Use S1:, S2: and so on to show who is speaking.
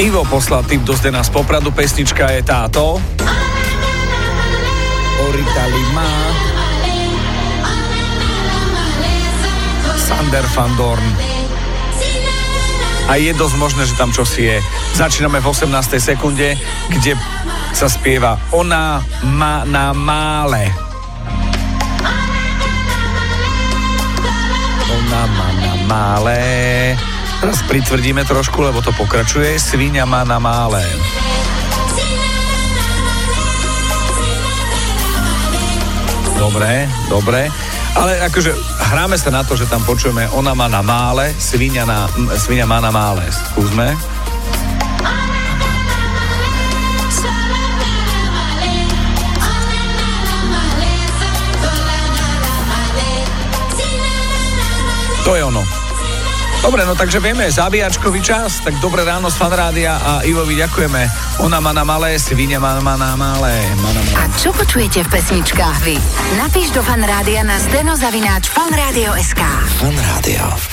S1: Ivo poslal tip do Zdena z Popradu, pesnička je táto. Orita Lima. Sander van Dorn. A je dosť možné, že tam čosi je. Začíname v 18. sekunde, kde sa spieva Ona má na mále. Ona má na mále. Teraz pritvrdíme trošku, lebo to pokračuje. Svíňa má na mále. Dobre, dobre. Ale akože hráme sa na to, že tam počujeme ona má na mále, svinia, na, svinia má na mále. Skúsme. To je ono. Dobre, no takže vieme, zabíjačkový čas, tak dobré ráno z Fanrádia a Ivovi ďakujeme. Ona má na malé, svinia má, má na malé, má na malé.
S2: A čo počujete v pesničkách vy? Napíš do Fanrádia na steno zavináč fanradio.sk
S3: Fanrádio.